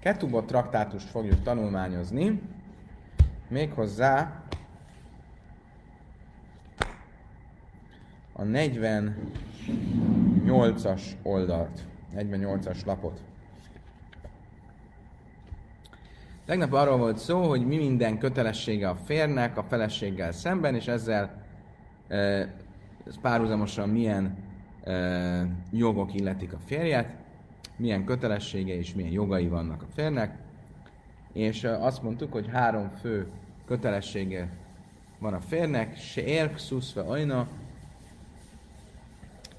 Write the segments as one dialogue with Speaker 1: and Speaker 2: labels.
Speaker 1: Ketubot traktátust fogjuk tanulmányozni, méghozzá a 48-as oldalt, 48-as lapot. Tegnap arról volt szó, hogy mi minden kötelessége a férnek a feleséggel szemben, és ezzel e, párhuzamosan milyen e, jogok illetik a férjet, milyen kötelessége és milyen jogai vannak a férnek. És azt mondtuk, hogy három fő kötelessége van a férnek, se érk, szuszve, ajna,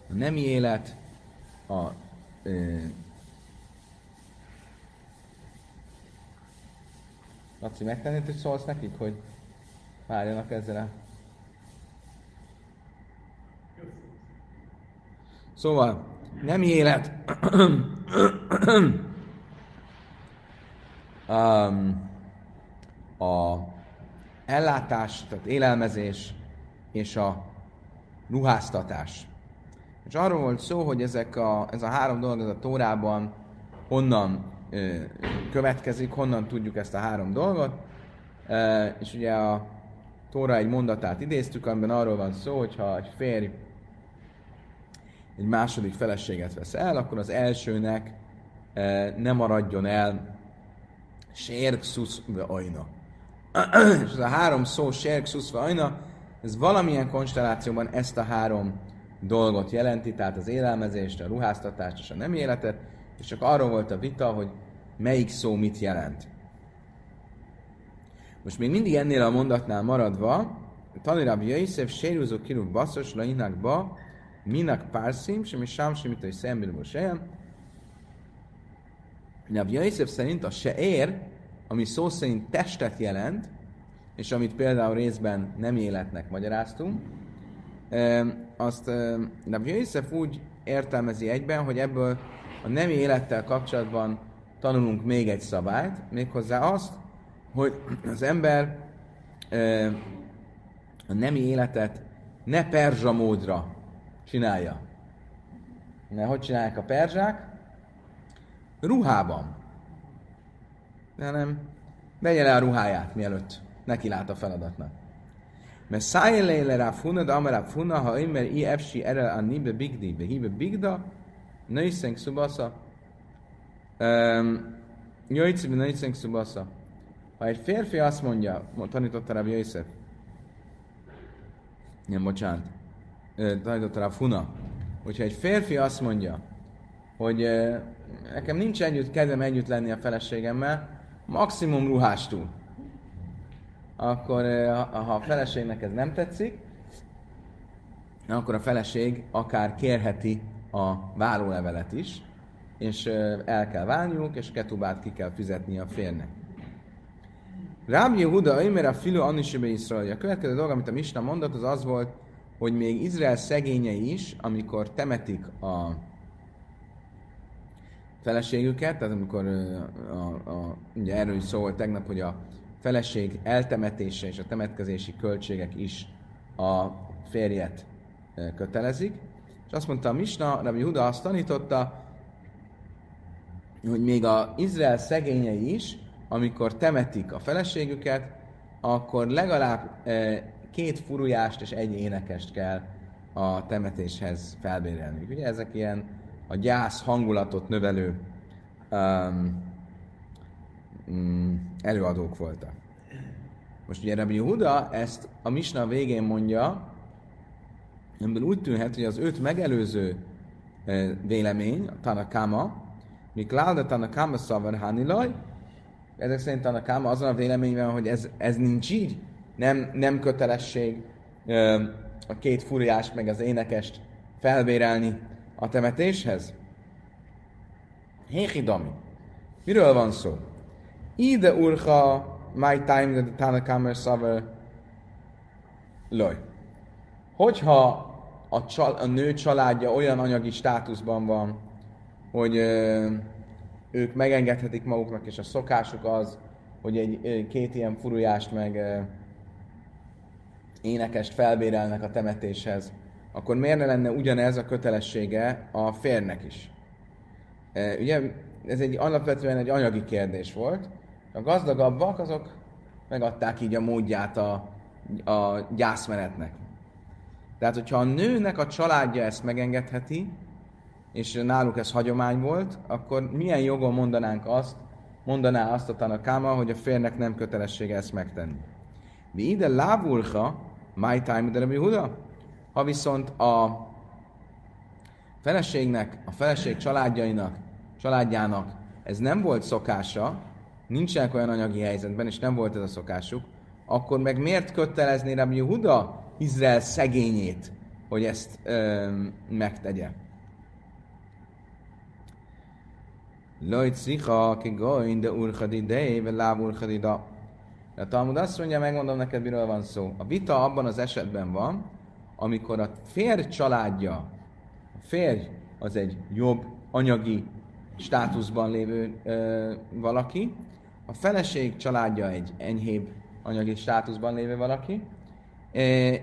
Speaker 1: a nemi élet, a e, Laci, megtennéd, hogy szólsz nekik, hogy várjanak ezzel a... Szóval, nem élet. a ellátás, tehát élelmezés és a ruháztatás. És arról volt szó, hogy ezek a, ez a három dolog, ez a Tórában honnan következik, honnan tudjuk ezt a három dolgot. És ugye a Tóra egy mondatát idéztük, amiben arról van szó, hogyha egy férj egy második feleséget vesz el, akkor az elsőnek nem maradjon el sérkszusz ajna. És ez a három szó sérkszusz ajna, ez valamilyen konstellációban ezt a három dolgot jelenti, tehát az élelmezést, a ruháztatást és a nem életet, és csak arról volt a vita, hogy melyik szó mit jelent. Most még mindig ennél a mondatnál maradva, Tanirab Jöjszef sérúzó kirúg basszos lainak ba, minak párszim, semmi sám, semmit, hogy szembilből sejem. Rab Jöjszef szerint a se ér, ami szó szerint testet jelent, és amit például részben nem életnek magyaráztunk, azt Rab Jöjszef úgy értelmezi egyben, hogy ebből a nemi élettel kapcsolatban tanulunk még egy szabályt, méghozzá azt, hogy az ember a nemi életet ne perzsa módra csinálja. Ne, hogy csinálják a perzsák? Ruhában. De nem, vegye le a ruháját, mielőtt neki lát a feladatnak. Mert szájéléle rá funa, de amara funa, ha immer i efsi erre a nibe bigdi, be hibe bigda, nőszenk szubasza, Jöjjtsz, nőszenk szubasza. Ha egy férfi azt mondja, tanította rá Jöjszef, nem, bocsánat, tanította rá Funa, hogyha egy férfi azt mondja, hogy nekem nincs együtt, kedvem együtt lenni a feleségemmel, maximum ruhástól. Akkor ha a feleségnek ez nem tetszik, akkor a feleség akár kérheti a várólevelet is, és el kell válniuk, és ketubát ki kell fizetni a férnek. Ráb Yehuda, Ömer a filu Anisibe Iszrael. A következő dolog, amit a Misna mondott, az az volt, hogy még Izrael szegényei is, amikor temetik a feleségüket, tehát amikor a, a, ugye erről is szó volt tegnap, hogy a feleség eltemetése és a temetkezési költségek is a férjet kötelezik. És azt mondta a Misna, Rabbi Huda azt tanította, hogy még a Izrael szegényei is, amikor temetik a feleségüket, akkor legalább két furujást és egy énekest kell a temetéshez felbérelni. Ugye ezek ilyen a gyász hangulatot növelő um, um, előadók voltak. Most ugye Rabbi Huda ezt a Misna végén mondja, ebből úgy tűnhet, hogy az őt megelőző vélemény, a Tanakama, Miklálda Tanakama Szavar Hanilaj, ezek szerint Tanakama azon a véleményben, hogy ez, ez nincs így, nem, nem kötelesség a két furiást meg az énekest felbérelni a temetéshez. Héhidami. Miről van szó? Ide urha my time the Tanakama Szavar Loj. Hogyha a, csal, a nő családja olyan anyagi státuszban van, hogy ö, ők megengedhetik maguknak, és a szokásuk az, hogy egy két ilyen furujást meg énekest felbérelnek a temetéshez, akkor miért ne lenne ugyanez a kötelessége a férnek is? E, ugye ez egy alapvetően egy anyagi kérdés volt. A gazdagabbak azok megadták így a módját a, a gyászmenetnek. Tehát, hogyha a nőnek a családja ezt megengedheti, és náluk ez hagyomány volt, akkor milyen jogon mondanánk azt, mondaná azt a tanakáma, hogy a férnek nem kötelessége ezt megtenni. De ide lávulha, my time de Huda. Ha viszont a feleségnek, a feleség családjainak, családjának ez nem volt szokása, nincsenek olyan anyagi helyzetben, és nem volt ez a szokásuk, akkor meg miért kötelezni Rabbi Huda Izrael szegényét, hogy ezt ö, megtegye? Lojt szicha, ki de urchadi dej, vagy láb urchadi da. A Talmud azt mondja, megmondom neked, miről van szó. A vita abban az esetben van, amikor a férj családja, a férj az egy jobb anyagi státuszban lévő ö, valaki, a feleség családja egy enyhébb anyagi státuszban lévő valaki,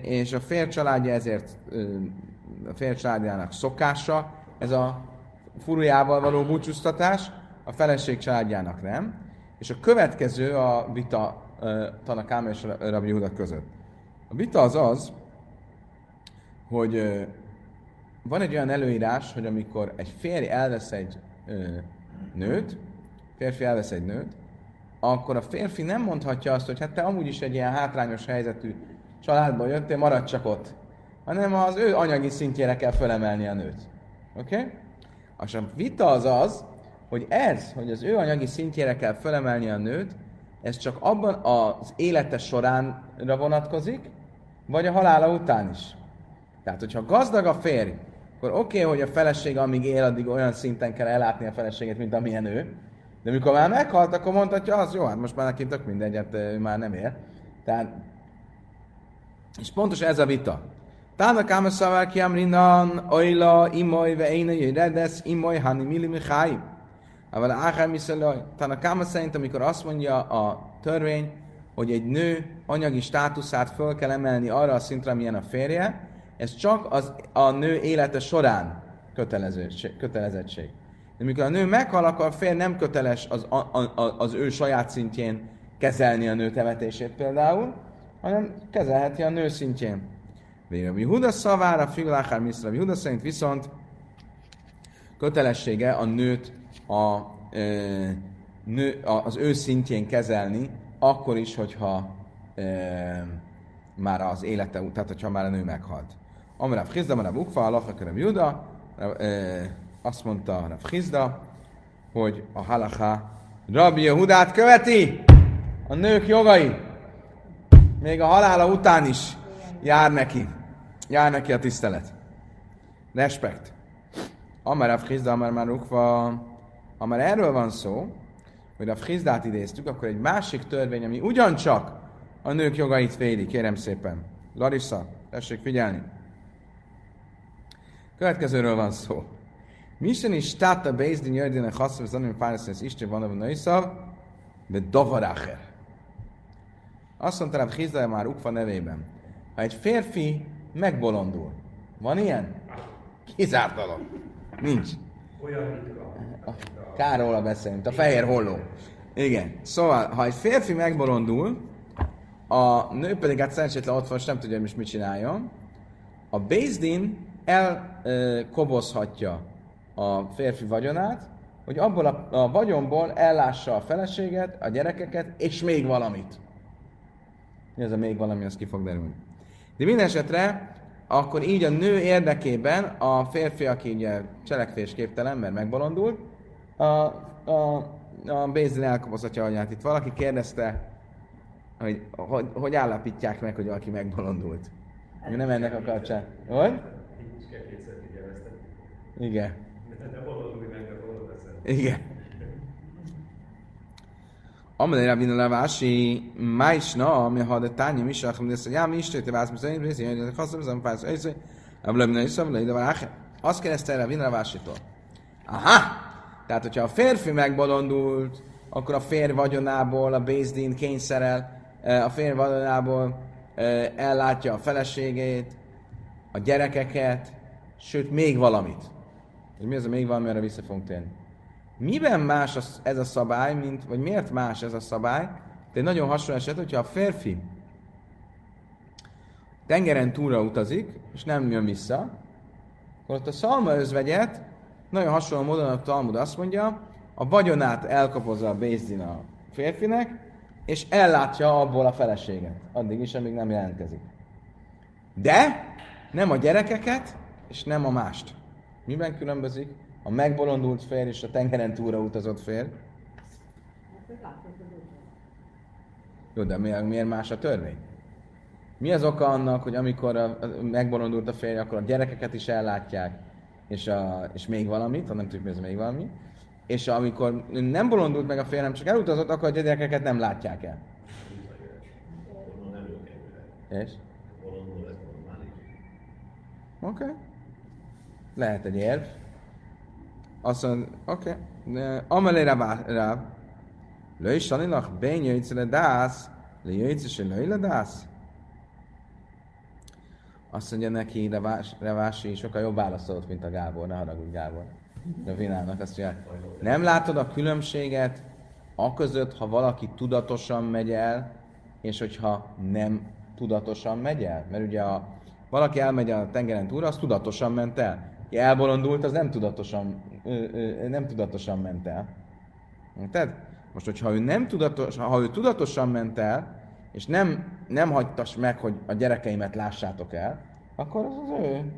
Speaker 1: és a férj családja ezért a férj családjának szokása, ez a furujával való búcsúztatás, a feleség családjának nem. És a következő a vita Tanakáma és Rabbi Huda között. A vita az az, hogy van egy olyan előírás, hogy amikor egy férj elvesz egy nőt, férfi elvesz egy nőt, akkor a férfi nem mondhatja azt, hogy hát te amúgy is egy ilyen hátrányos helyzetű családból jöttél, maradj csak ott. Hanem az ő anyagi szintjére kell fölemelni a nőt. Oké? Okay? És a vita az az, hogy ez, hogy az ő anyagi szintjére kell fölemelni a nőt, ez csak abban az élete soránra vonatkozik, vagy a halála után is. Tehát, hogyha gazdag a férj, akkor oké, okay, hogy a feleség, amíg él, addig olyan szinten kell ellátni a feleségét, mint amilyen ő. De mikor már meghalt, akkor mondhatja az, jó, hát most már neki tök mindegy, hát ő már nem él. Tehát, és pontos ez a vita. Tána káma szavár ki amrinan, ojla, imoly, ve éne, jöjredesz, imoly, hani mili miháim. Aval áhár miszalaj. Tána káma szerint, amikor azt mondja a törvény, hogy egy nő anyagi státuszát föl kell emelni arra a szintre, milyen a férje, ez csak az, a nő élete során kötelezettség. De mikor a nő meghal, akkor a férj nem köteles az, a, a, az ő saját szintjén kezelni a nő temetését például, hanem kezelheti a nő szintjén. Vége Huda szavára, Figuláhár Miszra Huda szerint viszont kötelessége a nőt a, e, nő, az ő szintjén kezelni, akkor is, hogyha e, már az élete, tehát hogyha már a nő meghalt. Amarav Chizda, Amarav Ukfa, Alacha Kerem Juda, azt mondta Rav Chizda, hogy a halaká Rabbi Jehudát követi, a nők jogai, még a halála után is jár neki, jár neki a tisztelet. Respekt. Amar Rav Chizda, Amar már Ukva, Amar erről van szó, hogy a Chizdát idéztük, akkor egy másik törvény, ami ugyancsak a nők jogait védi, kérem szépen. Larissa, tessék figyelni. Következőről van szó. Misen is státa Bézdin a hasszor zanim fáraszesz Isten van a nőszav, de dovaracher. Azt mondta Rab Hizdaja már Ukfa nevében. Ha egy férfi megbolondul, van ilyen? Kizárt dolog. Nincs. Olyan ritka. Kár róla beszélünk, a fehér holló. Igen. Szóval, ha egy férfi megbolondul, a nő pedig hát szerencsétlen ott van, és nem tudja, most mit csináljon, a Bézdin elkobozhatja a férfi vagyonát, hogy abból a, a vagyonból ellássa a feleséget, a gyerekeket, és még valamit. Mi az a még valami, az ki fog derülni. De minden esetre, akkor így a nő érdekében a férfi, aki ugye cselekvésképtelen, mert megbolondult, a, a, a Bézin elkapozhatja anyát. Itt valaki kérdezte, hogy, hogy hogy állapítják meg, hogy valaki megbolondult. Mi nem ennek a kapcsán. Hogy? Igen. Igen. Amelé Rabbi Lavási, Májsna, mi ha de tánya mi sach, mi lesz, já, mi is tőte vász, mi szerint, mi szerint, mi szerint, mi szerint, mi szerint, mi szerint, mi szerint, azt kérdezte Rabbi Lavásitól. Aha! Tehát, hogyha a férfi megbolondult, akkor a férj vagyonából a Bézdin kényszerel, a férj vagyonából ellátja a feleségét, a gyerekeket, sőt, még valamit. És mi az a még valami, erre vissza fogunk térni. Miben más az- ez a szabály, mint, vagy miért más ez a szabály? De egy nagyon hasonló eset, hogyha a férfi tengeren túlra utazik, és nem jön vissza, akkor ott a szalma özvegyet nagyon hasonló módon a Talmud azt mondja, a vagyonát elkapozza a Bézdin a férfinek, és ellátja abból a feleséget. Addig is, amíg nem jelentkezik. De nem a gyerekeket, és nem a mást. Miben különbözik a megbolondult férj és a tengeren túlra utazott férj? Jó, de miért, miért más a törvény? Mi az oka annak, hogy amikor a, a, megbolondult a férj, akkor a gyerekeket is ellátják, és, a, és még valamit, ha nem tudjuk, mi ez még valami, és amikor nem bolondult meg a férj, nem csak elutazott, akkor a gyerekeket nem látják el. És? Oké. Okay. Lehet egy érv. Azt mondja, oké. Okay. Amelé ráv. Löj sanilach ben jöjtsz le dász, le jöjtsz se löj le dász. Azt mondja neki, Revás, Revási sokkal jobb válaszolt, mint a Gábor, ne haragudj Gábor. De Vinának azt mondja, nem látod a különbséget a között, ha valaki tudatosan megy el, és hogyha nem tudatosan megy el? Mert ugye a, valaki elmegy a tengeren túlra, az tudatosan ment el. Aki elbolondult, az nem tudatosan, ö, ö, nem tudatosan ment el. Érted? Most, hogyha ő nem tudatos, ha ő tudatosan ment el, és nem, nem hagytas meg, hogy a gyerekeimet lássátok el, akkor az az ő.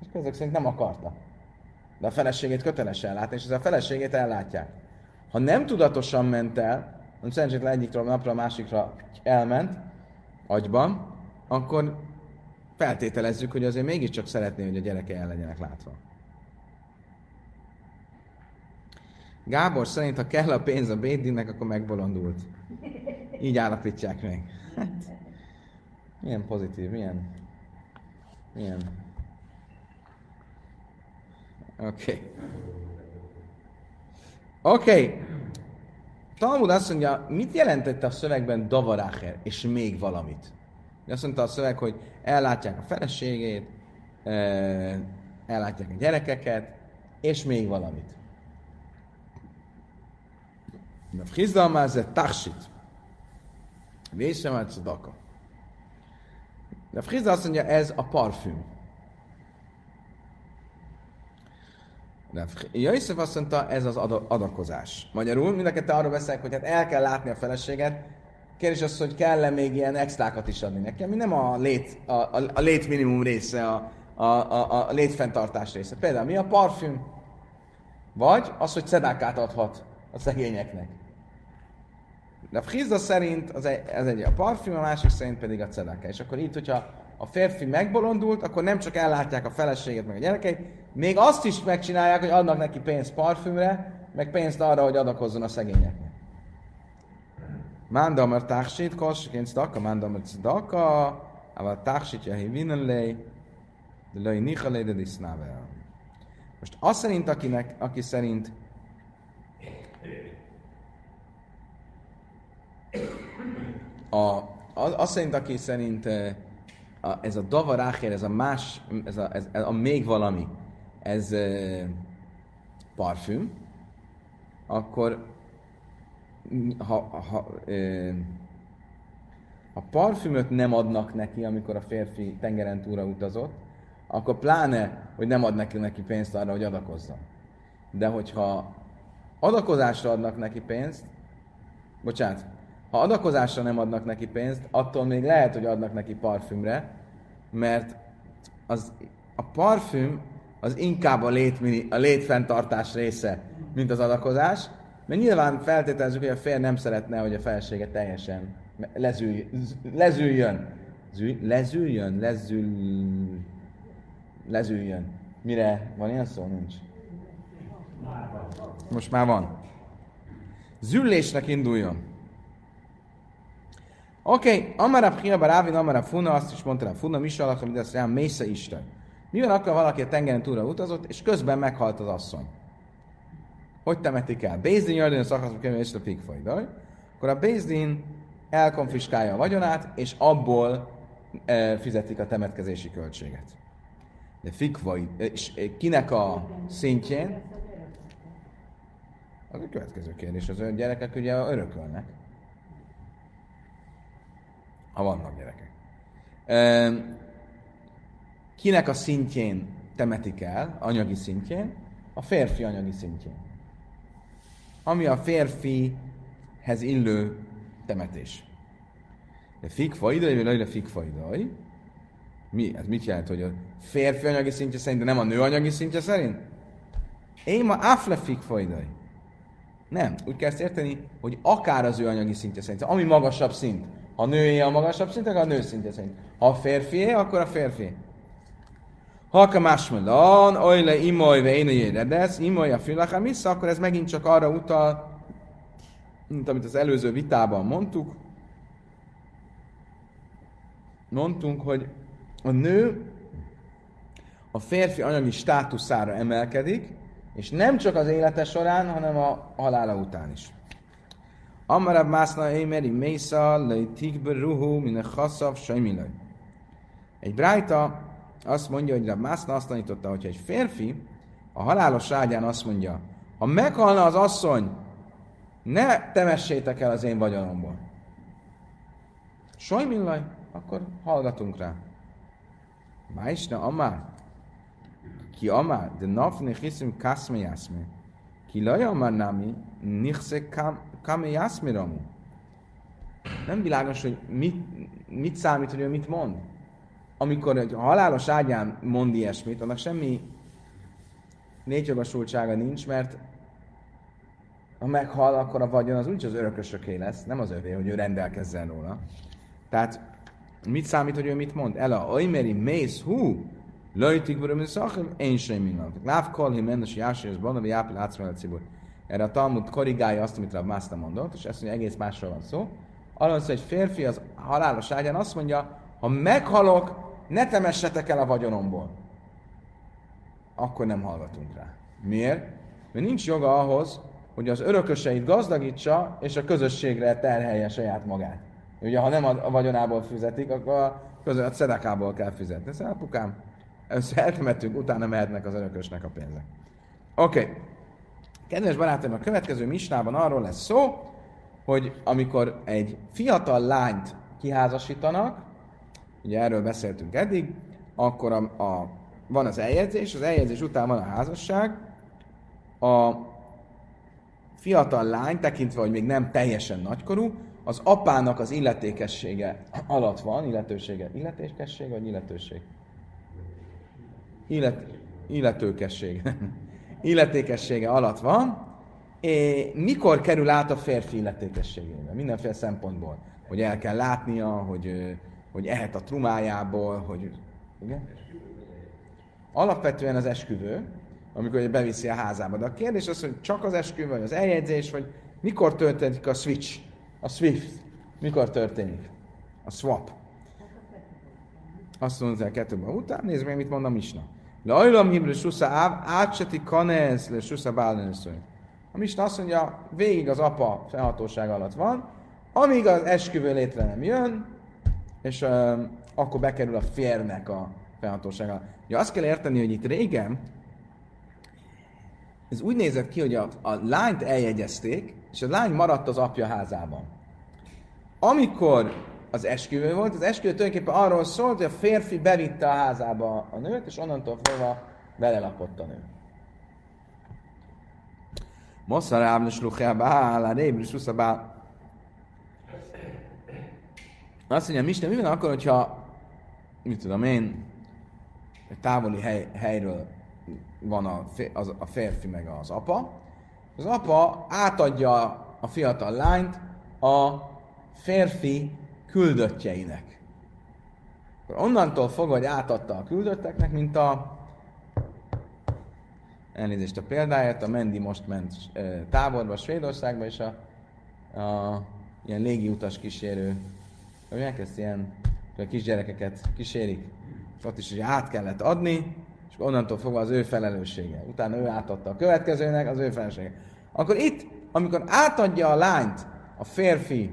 Speaker 1: És ezek szerint nem akarta. De a feleségét köteles ellátni, és ez a feleségét ellátják. Ha nem tudatosan ment el, hanem szerencsétlen egyikről napra a másikra elment agyban, akkor feltételezzük, hogy azért mégiscsak szeretné, hogy a gyereke el legyenek látva. Gábor szerint, ha kell a pénz a Bédinnek, akkor megbolondult. Így állapítják meg. Hát, milyen pozitív, milyen... Milyen... Oké. Okay. Oké. Okay. Talmud azt mondja, mit jelentette a szövegben davarácher, és még valamit? Azt mondta a szöveg, hogy ellátják a feleségét, ellátják a gyerekeket, és még valamit. Na, Frizalmáze társit. Vésem a cedaka. De Frizda azt mondja, ez a parfüm. Jöjszöv azt mondta, ez az adakozás. Magyarul mind a kettő arról beszélek, hogy hát el kell látni a feleséget. Kérdés az, hogy kell-e még ilyen extrákat is adni neki, ami nem a lét, a, a, a lét minimum része, a, a, a, a létfenntartás része. Például mi a parfüm? Vagy az, hogy cedákát adhat a szegényeknek. De a Frizda szerint az egy, ez egy a parfüm, a másik szerint pedig a cedáka. És akkor itt, hogyha a férfi megbolondult, akkor nem csak ellátják a feleséget, meg a gyerekeit, még azt is megcsinálják, hogy adnak neki pénzt parfümre, meg pénzt arra, hogy adakozzon a szegényeknek. Mándamer társít, kossaként staka, mándamer cedaka, ával társítja hivinelé, de löj nichalé, de disznável. Most azt szerint, akinek, aki szerint a, az, az szerint, aki szerint a, ez a davarácher, ez a más, ez a, ez, ez a még valami, ez e, parfüm, akkor ha, ha, e, ha parfümöt nem adnak neki, amikor a férfi tengeren túra utazott, akkor pláne, hogy nem ad neki, neki pénzt arra, hogy adakozzon. De hogyha adakozásra adnak neki pénzt, bocsánat, ha adakozásra nem adnak neki pénzt, attól még lehet, hogy adnak neki parfümre, mert az, a parfüm az inkább a, lét, a létfenntartás része, mint az adakozás, mert nyilván feltételezzük, hogy a fér nem szeretne, hogy a felesége teljesen lezülj, lezüljön. Zű, lezüljön? Lezül... Lezüljön. Mire? Van ilyen szó? Nincs. Most már van. Züllésnek induljon. Oké, okay. Amarab Hiaba Rávin, Amarab Funa, azt is mondta a Funa, mi alak, amit azt rám Mésza Isten. Mi van akkor valaki a tengeren túlra utazott, és közben meghalt az asszony? Hogy temetik el? Bézdin jördön a szakaszok és a pikfajdaj. Akkor a Bézdin elkonfiskálja a vagyonát, és abból e, fizetik a temetkezési költséget. De fikvaj, és kinek a szintjén? Az a következő kérdés. Az gyerekek ugye örökölnek. Ha vannak gyerekek. Kinek a szintjén temetik el, anyagi szintjén? A férfi anyagi szintjén. Ami a férfihez illő temetés. De fikfaidai, vagy a fikfaidai? Mi? Ez mit jelent, hogy a férfi anyagi szintje szerint, de nem a nő anyagi szintje szerint? Én ma afle fikfaidai. Nem, úgy kell ezt érteni, hogy akár az ő anyagi szintje szerint, ami magasabb szint. A nőé a magasabb szint, akkor a nő szintje szerint. Ha a férfié, akkor a férfi. Halka másmelan, ojle imoly ve én redesz, imoly a filachám vissza, akkor ez megint csak arra utal, mint amit az előző vitában mondtuk, mondtunk, hogy a nő a férfi anyagi státuszára emelkedik, és nem csak az élete során, hanem a halála után is. Amarab mászna émeri mésza, lej tikbe ruhu, mine chaszav, sajmilaj. Egy brájta azt mondja, hogy Rab Mászna azt tanította, hogyha egy férfi a halálos ágyán azt mondja, ha meghalna az asszony, ne temessétek el az én vagyonomból. Sajmillaj, akkor hallgatunk rá. Májsna amár, ki amár, de nafne hiszem kaszme jászme. Ki laj amár nami, nichse kame jászme ramu. Nem világos, hogy mit, mit számít, hogy ő mit mond. Amikor egy halálos ágyán mond ilyesmit, annak semmi létjogosultsága nincs, mert ha meghal, akkor a vagyon az úgyis az örökösöké lesz, nem az övé, hogy ő rendelkezzen róla. Tehát mit számít, hogy ő mit mond? Ela, oimeri mész, hú, lojtik vöröm, szachim, én sem minden. Láv kol, hi mendes, jási, és bana, vagy ápil, átszmel cibur. Erre a Talmud korrigálja azt, amit Rav Mászta mondott, és ezt mondja, egész másról van szó. Arról hogy egy férfi az halálos ágyán azt mondja, ha meghalok, ne temessetek el a vagyonomból. Akkor nem hallgatunk rá. Miért? Mert nincs joga ahhoz, hogy az örököseit gazdagítsa, és a közösségre terhelje saját magát. Ugye, ha nem a vagyonából fizetik, akkor a, között, a szedekából kell fizetni. Szóval, apukám, ezt eltemettünk, utána mehetnek az örökösnek a pénzek. Oké. Okay. Kedves barátaim, a következő misnában arról lesz szó, hogy amikor egy fiatal lányt kiházasítanak, ugye erről beszéltünk eddig, akkor a, a, van az eljegyzés, az eljegyzés után van a házasság, a fiatal lány, tekintve, hogy még nem teljesen nagykorú, az apának az illetékessége alatt van, illetősége, illetékesség vagy illetőség? Illet, illetőkesség. illetékessége alatt van, és mikor kerül át a férfi illetékességébe? Mindenféle szempontból. Hogy el kell látnia, hogy, hogy ehet a trumájából, hogy... Igen? Alapvetően az esküvő, amikor beviszi a házába. De a kérdés az, hogy csak az esküvő, vagy az eljegyzés, vagy mikor történik a switch, a swift, mikor történik? A swap. Azt mondja kettőben után, nézd meg, mit mond a Misna. Le ajlam hibri susza áv, átseti kanesz le susza bálnőszöny. A Misna azt mondja, végig az apa felhatóság alatt van, amíg az esküvő létre nem jön, és uh, akkor bekerül a férnek a felhatósága. Ja, azt kell érteni, hogy itt régen ez úgy nézett ki, hogy a, a lányt eljegyezték, és a lány maradt az apja házában. Amikor az esküvő volt, az esküvő tulajdonképpen arról szólt, hogy a férfi bevitte a házába a nőt, és onnantól fogva belelapott a nő. Mosszar ábnes luchjába áll, a rébri suszabá. Azt mondja, Misten, mi van akkor, hogyha, mit tudom én, egy távoli hely, helyről van a, az, a férfi meg az apa. Az apa átadja a fiatal lányt a férfi küldöttjeinek. Akkor onnantól fogva, hogy átadta a küldötteknek, mint a elnézést a példáját, a Mendi most ment táborba Svédországba, és a, a ilyen légiutas kísérő, hogy elkezd ilyen a kisgyerekeket kísérik, és ott is hogy át kellett adni, onnantól fogva az ő felelőssége. Utána ő átadta a következőnek, az ő felelőssége. Akkor itt, amikor átadja a lányt a férfi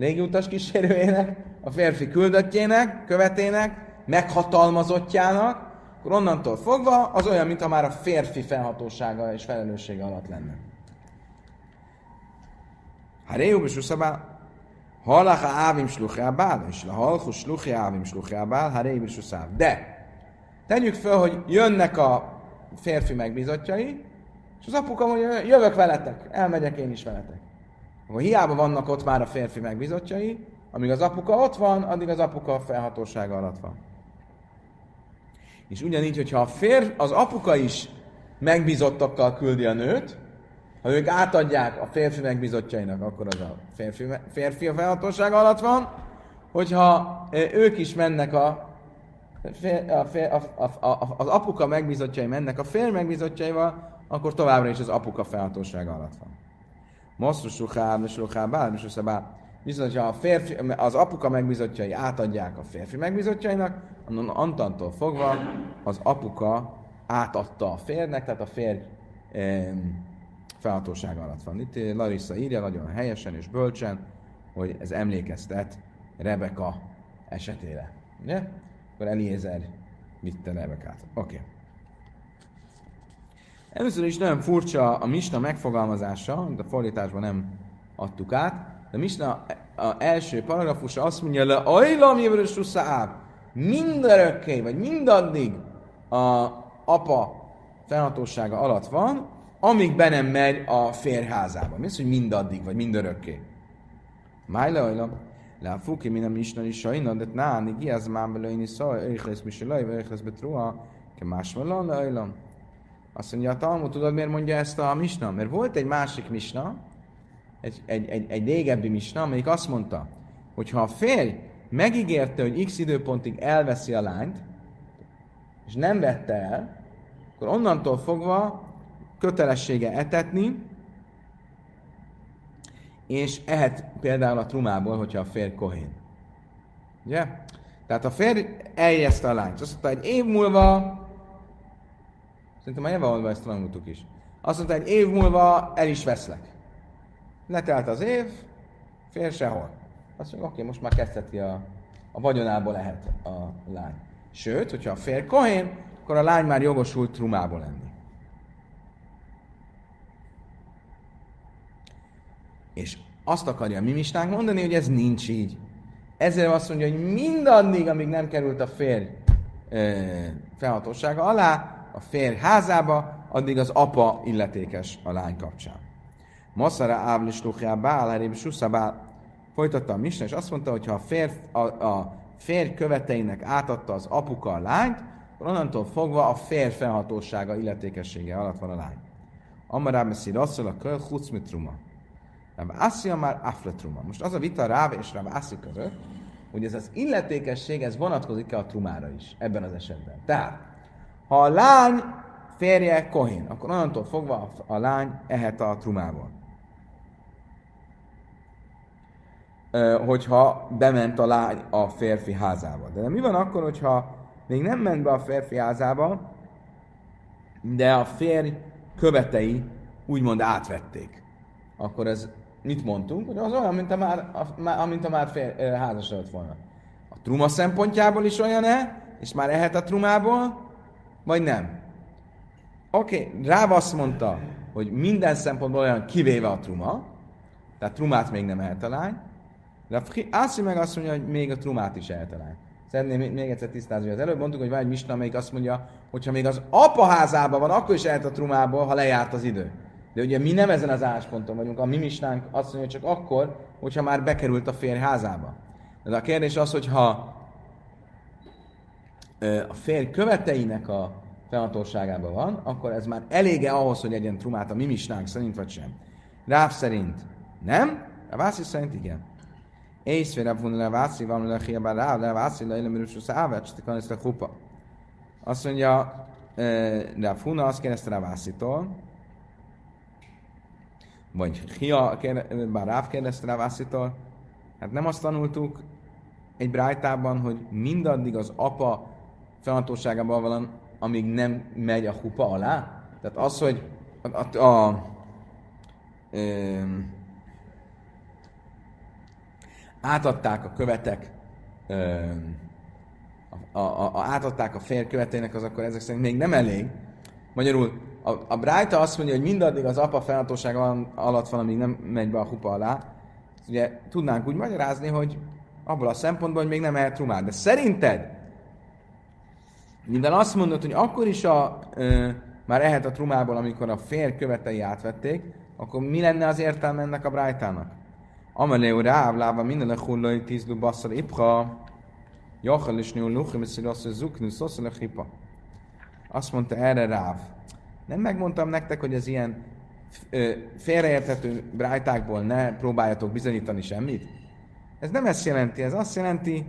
Speaker 1: légiutas kísérőjének, a férfi küldöttjének, követének, meghatalmazottjának, akkor onnantól fogva az olyan, mintha már a férfi felhatósága és felelőssége alatt lenne. Haréu besuszabál, halach ávim sluché a bál, és a halchus sluché ávim sluché a bál, haréu besuszáv. De, tegyük fel, hogy jönnek a férfi megbízottjai, és az apuka mondja, jövök veletek, elmegyek én is veletek. Akkor hiába vannak ott már a férfi megbízottjai, amíg az apuka ott van, addig az apuka felhatósága alatt van. És ugyanígy, hogyha a fér, az apuka is megbízottakkal küldi a nőt, ha ők átadják a férfi megbízottjainak, akkor az a férfi, férfi a felhatóság alatt van, hogyha ők is mennek a, a, a, a, a, az apuka megbízottjai mennek a férj megbízottjaival, akkor továbbra is az apuka felhatósága alatt van. Mosztus ruhám, és ruhám, bár, és Viszont, ha a férfi, az apuka megbízottjai átadják a férfi megbízottjainak, antantól fogva az apuka átadta a férnek, tehát a férj e, alatt van. Itt Larissa írja nagyon helyesen és bölcsen, hogy ez emlékeztet Rebeka esetére. Ugye? Akkor Eliezer vitte Rebekát. Oké. Okay. Először is nagyon furcsa a Misna megfogalmazása, de a fordításban nem adtuk át. De Misna a első paragrafusa azt mondja le, ajlam jövőrös mindörökké, vagy mindaddig a apa felhatósága alatt van, amíg be nem megy a férházába. Mi az, hogy mindaddig, vagy mindörökké? Májle ajlam. Le a fuki nem misna is sajna, de náni giaz mám belőni szó, éjhész misilaj, vagy éjhész betruha, ke más ajlam. Azt mondja, a Talmud, tudod miért mondja ezt a misna? Mert volt egy másik misna, egy, egy, egy, egy régebbi misna, amelyik azt mondta, hogy ha a férj megígérte, hogy x időpontig elveszi a lányt, és nem vette el, akkor onnantól fogva kötelessége etetni, és ehet például a trumából, hogyha a férj kohén. Ugye? Tehát a férj eljeszte a lányt. Azt mondta, egy év múlva, szerintem már nyilvánvalóan ezt tanultuk is. Azt mondta, egy év múlva el is veszlek. Letelt az év, fél sehol. Azt mondja, oké, most már kezdheti a, a vagyonából lehet a lány. Sőt, hogyha a fél kohén, akkor a lány már jogosult trumából lenni. És azt akarja a mi mondani, hogy ez nincs így. Ezért azt mondja, hogy mindaddig, amíg nem került a férj e, felhatósága alá, a férj házába, addig az apa illetékes a lány kapcsán. Maszara ávlis lukhjá bál, herém suszabál. Folytatta a misna, és azt mondta, hogy ha a férj, a, a férj követeinek átadta az apuka a lányt, onnantól fogva a férj felhatósága, illetékessége alatt van a lány. Amará meszi rasszol a köl hucmitruma. Ráv Asszia már afletruma. Most az a vita Ráv és Ráv Aszi között, hogy ez az illetékesség, ez vonatkozik-e a trumára is ebben az esetben. Tehát, ha a lány férje kohén, akkor onnantól fogva a lány ehet a trumából. hogyha bement a lány a férfi házába. De mi van akkor, hogyha még nem ment be a férfi házába, de a férj követei úgymond átvették. Akkor ez mit mondtunk? Hogy az olyan, mint a már, a, mint a már fér, házasodott volna. A truma szempontjából is olyan-e, és már ehet a trumából, vagy nem? Oké, okay, Ráv azt mondta, hogy minden szempontból olyan kivéve a truma, tehát trumát még nem ehet a lány, Rafki Ászi meg azt mondja, hogy még a trumát is eltalál. Szeretném még egyszer tisztázni, hogy az előbb mondtuk, hogy van egy misna, amelyik azt mondja, hogy ha még az apa házában van, akkor is ehet a trumából, ha lejárt az idő. De ugye mi nem ezen az állásponton vagyunk, a mi misnánk azt mondja csak akkor, hogyha már bekerült a férj házába. De a kérdés az, hogy ha a férj követeinek a felhatóságában van, akkor ez már elége ahhoz, hogy legyen trumát a mi misnánk szerint, vagy sem. Ráv szerint nem, a Vászi szerint igen. Ész félre vun le vászi, van le hiába rá, le vászi, le élem rúsus ávet, csak kan ezt a kupa. Azt mondja, de a funa azt kérdezte rá vászitól, vagy Hia, bár Ráv kérdezte rá Vászitól, hát nem azt tanultuk egy brájtában, hogy mindaddig az apa felhatóságában van, amíg nem megy a hupa alá. Tehát az, hogy a, a, a, a átadták a követek, a, a, a, átadták a fér követének, az akkor ezek szerint még nem elég. Magyarul a, a Brájta azt mondja, hogy mindaddig az apa felhatósága alatt van, amíg nem megy be a hupa alá, Ugye tudnánk úgy magyarázni, hogy abból a szempontból, hogy még nem ehet trumát. De szerinted, minden azt mondod, hogy akkor is a, ö, már ehet a trumából, amikor a fér követei átvették, akkor mi lenne az értelme ennek a brájtának? Amelé ráv lába minden a hullai tízlú basszal ipha, jachal is nyúl luchim, és azt zuknu, szoszol a hipa. Azt mondta erre ráv. Nem megmondtam nektek, hogy az ilyen félreérthető brájtákból ne próbáljatok bizonyítani semmit? Ez nem ezt jelenti, ez azt jelenti,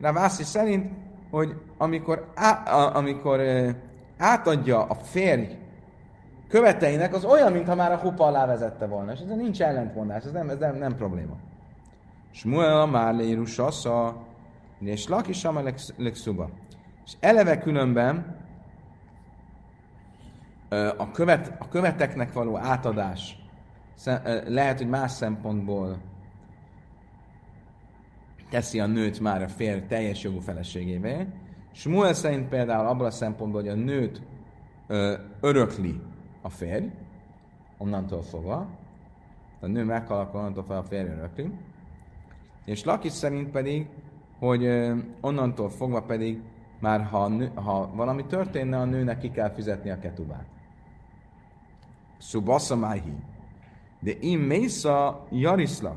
Speaker 1: Ravászi szerint, hogy amikor, á, a, amikor ö, átadja a férj követeinek, az olyan, mintha már a hupa alá vezette volna. És ez nincs ellentmondás, ez nem, ez nem, nem probléma. Smuel már lérus a és lakis a legszuba. És eleve különben a, követ, a követeknek való átadás lehet, hogy más szempontból teszi a nőt már a férj teljes jogú feleségévé. Smuel szerint például abban a szempontból, hogy a nőt ö, örökli a férj, onnantól fogva, a nő meghal, akkor onnantól fogva a férj örökli. És Lakis szerint pedig, hogy ö, onnantól fogva pedig már ha, nő, ha valami történne, a nőnek ki kell fizetni a ketubát. Subasa Máhi. De im Mésza Jarisla.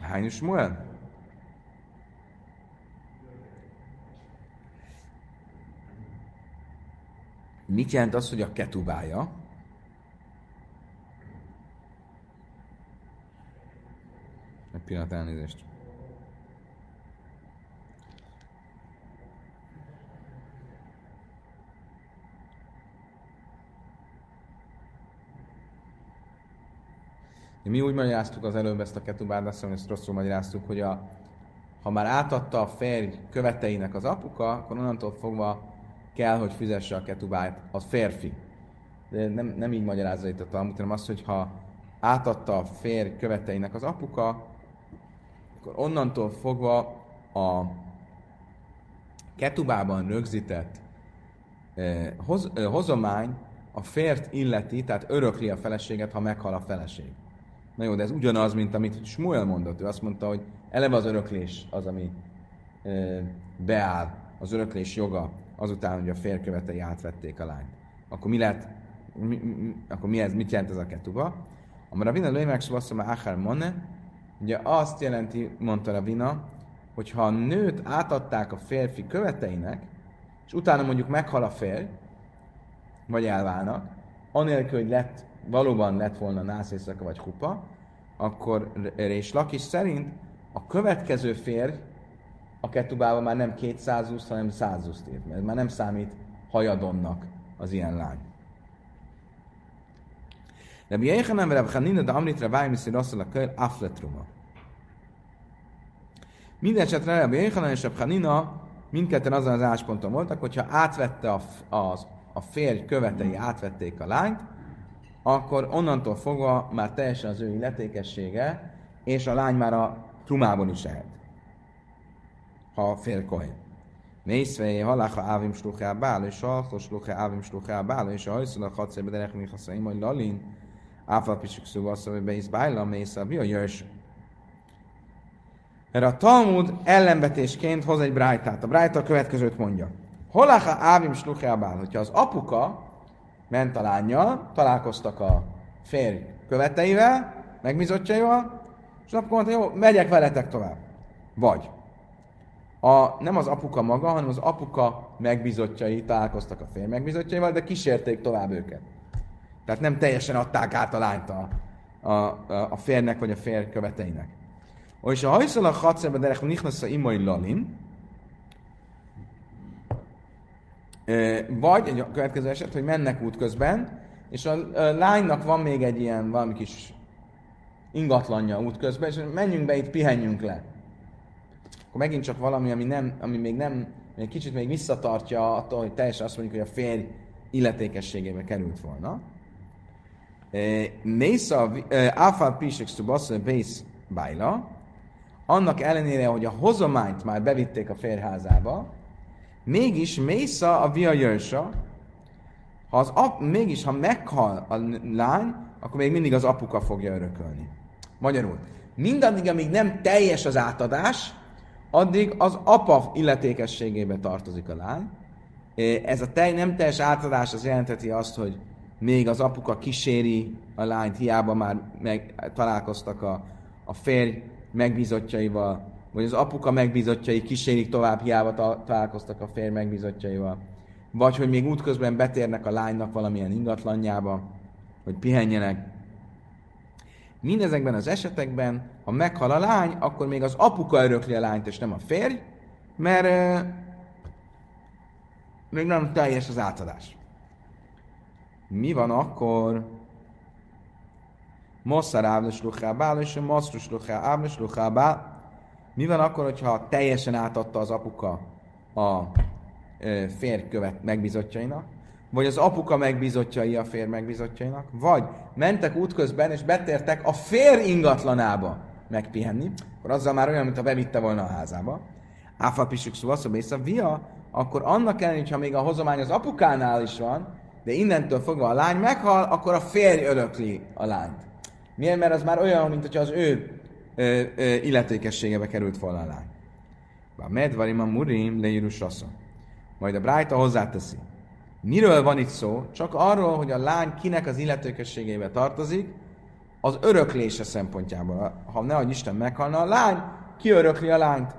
Speaker 1: Hány Smuel? Mit jelent az, hogy a ketubája? Egy pillanat elnézést. Mi úgy magyaráztuk az előbb ezt a ketubát, azt mondom, ezt rosszul magyaráztuk, hogy a, ha már átadta a férj követeinek az apuka, akkor onnantól fogva kell, hogy fizesse a ketubát a férfi. De nem, nem így magyarázza itt a Talmud, hanem azt, hogy ha átadta a férj követeinek az apuka, akkor onnantól fogva a ketubában rögzített eh, hoz, eh, hozomány a fért illeti, tehát örökli a feleséget, ha meghal a feleség. Na jó, de ez ugyanaz, mint amit Smuel mondott. Ő azt mondta, hogy eleve az öröklés az, ami ö, beáll, az öröklés joga azután, hogy a férkövetei átvették a lányt. Akkor mi lehet, mi, mi, akkor mi ez, mit jelent ez a ketuba? Amara vina lőmek szavasszama achar monne, ugye azt jelenti, mondta a vina, hogy ha a nőt átadták a férfi követeinek, és utána mondjuk meghal a férj, vagy elválnak, anélkül, hogy lett valóban lett volna nász éjszaka vagy kupa, akkor és Lakis szerint a következő férj a ketubában már nem 200 úszt, hanem 100 úszt írt, mert már nem számít hajadonnak az ilyen lány. De mi nem Reb Hanina, de Amritra Vájmiszi Rasszal a Köl Afletruma. Minden esetre Reb Jéhanan és Reb Hanina mindketten azon az állásponton voltak, hogyha átvette a, az, a férj követei átvették a lányt, akkor onnantól fogva már teljesen az ő illetékessége, és a lány már a trumában is lehet, ha fél kohén. Mészvei haláha ávim sluchá bál, és halkos sluchá ávim sluchá bál, és a hajszolak hadszébe derek mi haszaim, hogy lalin, áfal pisik szúvasz, hogy beisz bájla, mész a bia jöjjs. Erre a Talmud ellenvetésként hoz egy brájtát. A brájta a következőt mondja. Holáha ávim sluchá bál, hogyha az apuka ment a lányjal, találkoztak a férj követeivel, megbizottjaival, és akkor mondta, jó, megyek veletek tovább. Vagy a, nem az apuka maga, hanem az apuka megbizottjai találkoztak a férj megbizottjaival, de kísérték tovább őket. Tehát nem teljesen adták át a lányt a, a, a, a férnek vagy a férj követeinek. És a hajszal a hatszebe derek a imai lalin, Vagy egy következő eset, hogy mennek útközben, és a lánynak van még egy ilyen valami kis ingatlanja útközben, és menjünk be itt, pihenjünk le. Akkor megint csak valami, ami, nem, ami még nem, egy kicsit még visszatartja attól, hogy teljesen azt mondjuk, hogy a férj illetékességébe került volna. Mésza, áfál pisek szubasza bész bájla, annak ellenére, hogy a hozományt már bevitték a férházába, Mégis Mésza a via jöjsa, ha az ap, mégis, ha meghal a lány, akkor még mindig az apuka fogja örökölni. Magyarul, mindaddig, amíg nem teljes az átadás, addig az apa illetékességébe tartozik a lány. Ez a tej, nem teljes átadás az jelenteti azt, hogy még az apuka kíséri a lányt, hiába már meg, találkoztak a, a férj megbízottjaival, vagy az apuka megbízottjai kísérik tovább, hiába ta, találkoztak a férj megbízottjaival, vagy hogy még útközben betérnek a lánynak valamilyen ingatlanjába, hogy pihenjenek. Mindezekben az esetekben, ha meghal a lány, akkor még az apuka örökli a lányt, és nem a férj, mert euh, még nem teljes az átadás. Mi van akkor? Mosszar ávles ruhábál, és ruhábál, ruhábál. Mi van akkor, hogyha teljesen átadta az apuka a férj követ megbizotjainak, vagy az apuka megbizotjai a férj megbizotjainak, vagy mentek útközben és betértek a férj ingatlanába megpihenni, akkor azzal már olyan, mintha bevitte volna a házába. Áfa pisük szó, via, akkor annak ellenére, hogyha még a hozomány az apukánál is van, de innentől fogva a lány meghal, akkor a férj örökli a lányt. Miért? Mert az már olyan, mint hogyha az ő ö, ö, illetékességebe került volna a lány. A medvarim a murim leírus Majd a Brájta hozzáteszi. Miről van itt szó? Csak arról, hogy a lány kinek az illetékességébe tartozik, az öröklése szempontjából. Ha nehogy Isten meghalna a lány, ki örökli a lányt?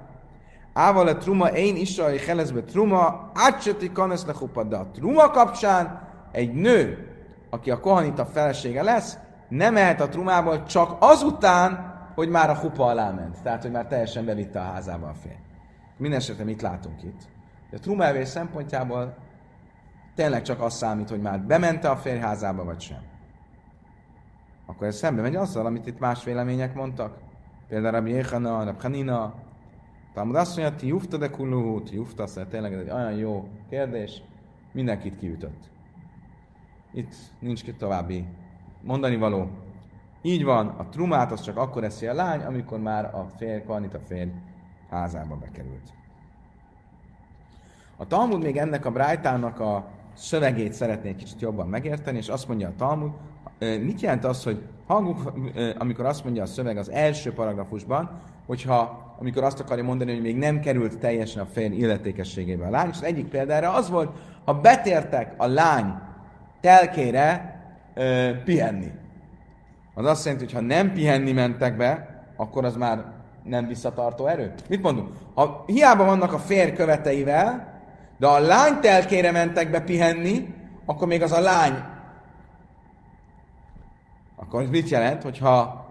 Speaker 1: Ával a truma, én Israel helezbe truma, átsöti kanesz de a truma kapcsán egy nő, aki a kohanita felesége lesz, nem mehet a trumából csak azután, hogy már a hupa alá ment. Tehát, hogy már teljesen bevitte a házába a fény. Mindenesetre mit látunk itt? A trumelvés szempontjából tényleg csak az számít, hogy már bemente a férjházába, vagy sem. Akkor ez szembe megy azzal, amit itt más vélemények mondtak. Például Rabbi Jéhana, Rabbi Hanina, Talmud azt mondja, ti jufta de kulluhu, ti jufta, tényleg ez egy olyan jó kérdés, mindenkit kiütött. Itt nincs ki további mondani való. Így van, a trumát az csak akkor eszi a lány, amikor már a férj, a férj házába bekerült. A Talmud még ennek a brájtának a szövegét szeretné kicsit jobban megérteni, és azt mondja a Talmud, mit jelent az, hogy hallgunk, amikor azt mondja a szöveg az első paragrafusban, hogyha amikor azt akarja mondani, hogy még nem került teljesen a férj illetékességébe a lány, és az egyik példára az volt, ha betértek a lány telkére ö, pihenni. Az azt jelenti, hogy ha nem pihenni mentek be, akkor az már nem visszatartó erő. Mit mondunk? Ha hiába vannak a férj követeivel, de a lány telkére mentek be pihenni, akkor még az a lány. Akkor ez mit jelent, hogyha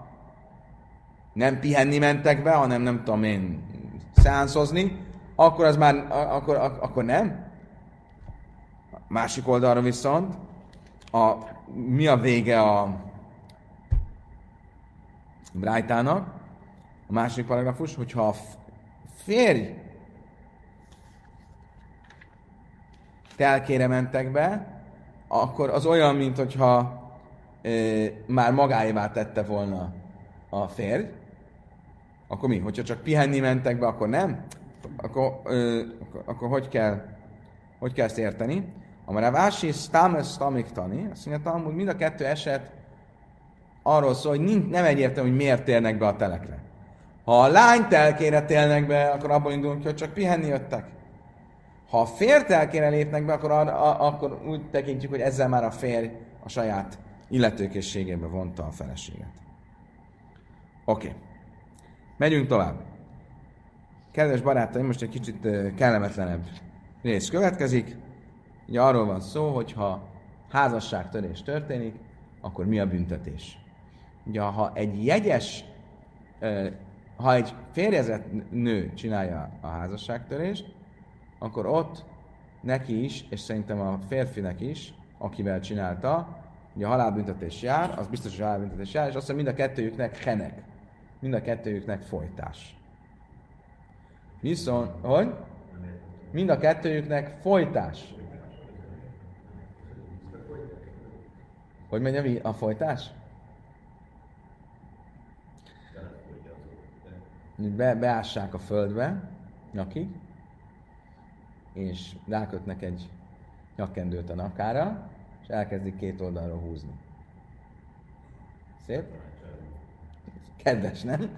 Speaker 1: nem pihenni mentek be, hanem nem tudom én szeánszozni, akkor az már, akkor, akkor nem. Másik oldalra viszont, a, mi a vége a Brájtának? A másik paragrafus, hogyha a férj telkére mentek be, akkor az olyan, mint hogyha már magáévá tette volna a férj, akkor mi? Hogyha csak pihenni mentek be, akkor nem? Akkor, ö, akkor, akkor hogy, kell, hogy kell ezt érteni? Amara vási stames tani, azt mondja hogy mind a kettő eset arról szól, hogy nem egyértelmű, hogy miért térnek be a telekre. Ha a lány telkére télnek be, akkor abban indulunk hogy csak pihenni jöttek. Ha a férj lépnek be, akkor, arra, akkor úgy tekintjük, hogy ezzel már a férj a saját illetőkészségébe vonta a feleséget. Oké. Okay. Megyünk tovább. Kedves barátaim, most egy kicsit kellemetlenebb rész következik. Ugye arról van szó, hogy ha házasságtörés történik, akkor mi a büntetés? Ugye, ha egy jegyes, ha egy férjezett nő csinálja a házasságtörést, akkor ott neki is, és szerintem a férfinek is, akivel csinálta, ugye a halálbüntetés jár, az biztos, hogy halálbüntetés jár, és azt mondja, mind a kettőjüknek henek mind a kettőjüknek folytás. Viszont, hogy? Mind a kettőjüknek folytás. Hogy megy a, a folytás? Be, beássák a földbe, nyakig, és rákötnek egy nyakkendőt a nakára, és elkezdik két oldalról húzni. Szép? Kedves, nem?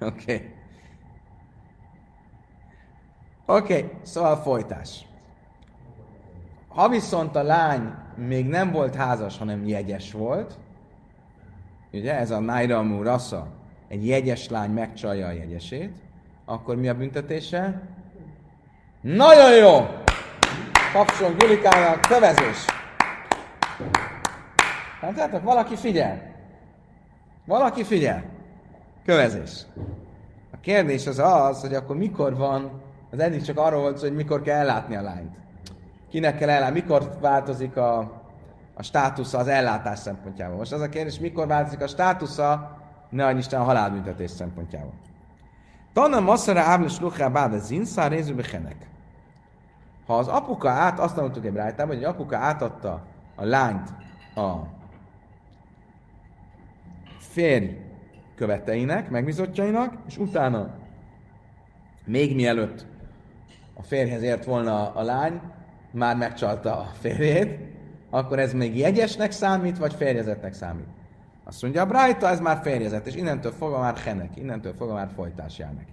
Speaker 1: Oké. Oké, okay, szóval folytás. Ha viszont a lány még nem volt házas, hanem jegyes volt, ugye ez a Naira Rassa, egy jegyes lány megcsalja a jegyesét, akkor mi a büntetése? Nagyon jó! Kapcsolunk Gulikának, kövezés! Tehát valaki figyel. Valaki figyel. Kövezés. A kérdés az az, hogy akkor mikor van, az eddig csak arról volt, hogy mikor kell ellátni a lányt. Kinek kell ellátni, mikor változik a, a státusza az ellátás szempontjából. Most az a kérdés, mikor változik a státusza, ne adj Isten a halálbüntetés szempontjából. Tanna masszara ávles luchá báda zinszá rézőbe Ha az apuka át, azt mondtuk egy rájtában, hogy egy apuka átadta a lányt a férj követeinek, megbizottjainak, és utána, még mielőtt a férjhez ért volna a lány, már megcsalta a férjét, akkor ez még jegyesnek számít, vagy férjezetnek számít? Azt mondja, a Brájta, ez már férjezet, és innentől fogva már henek, innentől fogva már folytás jár neki.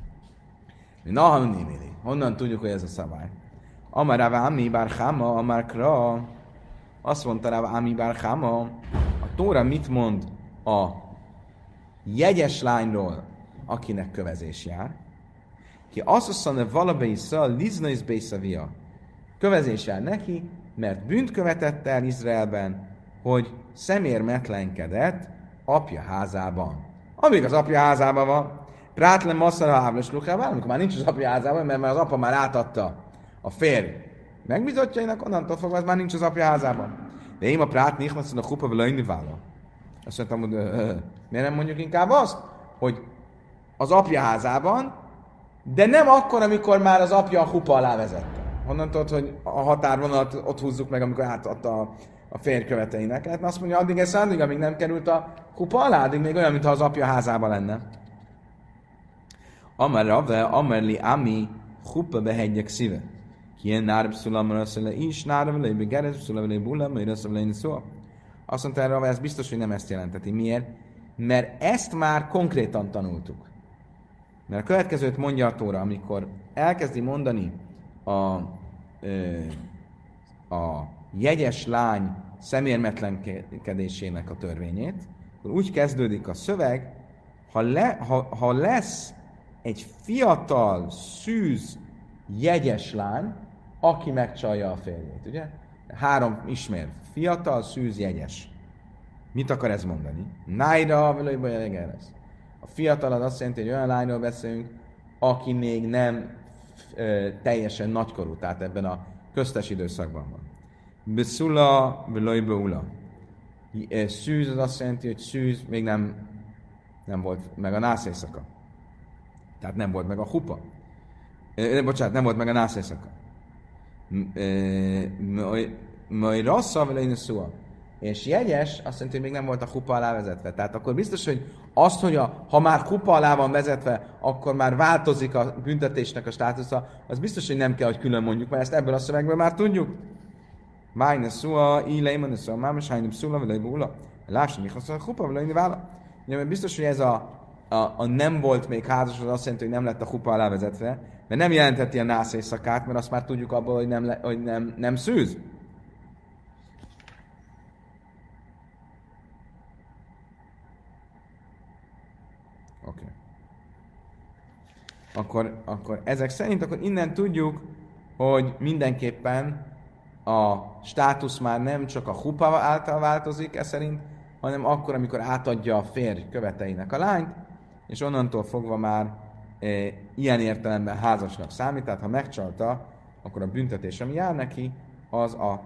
Speaker 1: Na, némili. Honnan tudjuk, hogy ez a szabály? Amar Ami Bar Amar Kra. Azt mondta Rav Ami Bar a Tóra mit mond a jegyes lányról, akinek kövezés jár? Ki azt mondja, valabei szal, liznais bészavia. Kövezés jár neki, mert bűnt követett el Izraelben, hogy szemérmetlenkedett apja házában. Amíg az apja házában van, Prátlem masszara lukhával, amikor már nincs az apja házában, mert már az apa már átadta a férj megbizotjainak, onnantól fogva az már nincs az apja házában. De én a prát nichmasz a kupa vele vála. Azt mondtam, hogy miért nem mondjuk inkább azt, hogy az apja házában, de nem akkor, amikor már az apja a kupa alá vezette. Honnan tudod, hogy a határvonalat ott húzzuk meg, amikor átadta a, a férköveteinek. Lehetne azt mondja, addig ez addig, amíg nem került a kupa alá, addig még olyan, mintha az apja házában lenne. Amar Rave, Amerli Ami, Chupa behegyek szíve. Kien nárb szulamra szele is, nárb le, begerez szulamra bula, majd azt le szó. Azt mondta Rave, ez biztos, hogy nem ezt jelenteti. Miért? Mert ezt már konkrétan tanultuk. Mert a következőt mondja a Tóra, amikor elkezdi mondani a, a jegyes lány szemérmetlenkedésének a törvényét, akkor úgy kezdődik a szöveg, ha, le, ha, ha lesz egy fiatal, szűz, jegyes lány, aki megcsalja a férjét, ugye? Három ismer. Fiatal, szűz, jegyes. Mit akar ez mondani? Nájra, vagy lesz. A fiatal az azt jelenti, hogy olyan lányról beszélünk, aki még nem ö, teljesen nagykorú, tehát ebben a köztes időszakban van. Beszula, beula. Szűz az azt jelenti, hogy szűz még nem, nem volt meg a nász éjszaka. Tehát nem volt meg a hupa. E, bocsánat, nem volt meg a nász éjszaka. Majd rassza vele. És jegyes, azt jelenti, hogy még nem volt a kupa alá vezetve. Tehát akkor biztos, hogy azt, hogy a, ha már kupa alá van vezetve, akkor már változik a büntetésnek a státusza, az biztos, hogy nem kell, hogy külön mondjuk, mert ezt ebből a szövegből már tudjuk. Májne szua, íle, imane szua, máma, sájnim szula, vele búla. Lássam, mi a kupa, vele vála. Ugye, biztos, hogy ez a a, a nem volt még házas, az azt jelenti, hogy nem lett a kupa alávezetve, mert nem jelentheti a nász éjszakát, mert azt már tudjuk abból, hogy nem, hogy nem, nem szűz. Oké. Okay. Akkor, akkor ezek szerint akkor innen tudjuk, hogy mindenképpen a státusz már nem csak a hupa által változik, ez szerint, hanem akkor, amikor átadja a férj követeinek a lányt, és onnantól fogva már ilyen értelemben házasnak számít, tehát ha megcsalta, akkor a büntetés, ami jár neki, az a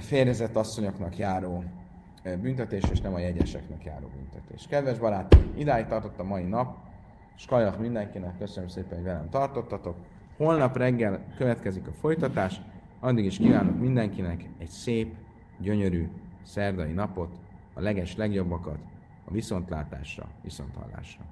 Speaker 1: férjezett asszonyoknak járó büntetés, és nem a jegyeseknek járó büntetés. Kedves barátaim, idáig tartott a mai nap, és kajak mindenkinek, köszönöm szépen, hogy velem tartottatok. Holnap reggel következik a folytatás, addig is kívánok mindenkinek egy szép, gyönyörű szerdai napot, a leges legjobbakat, a viszontlátásra, viszonthallásra.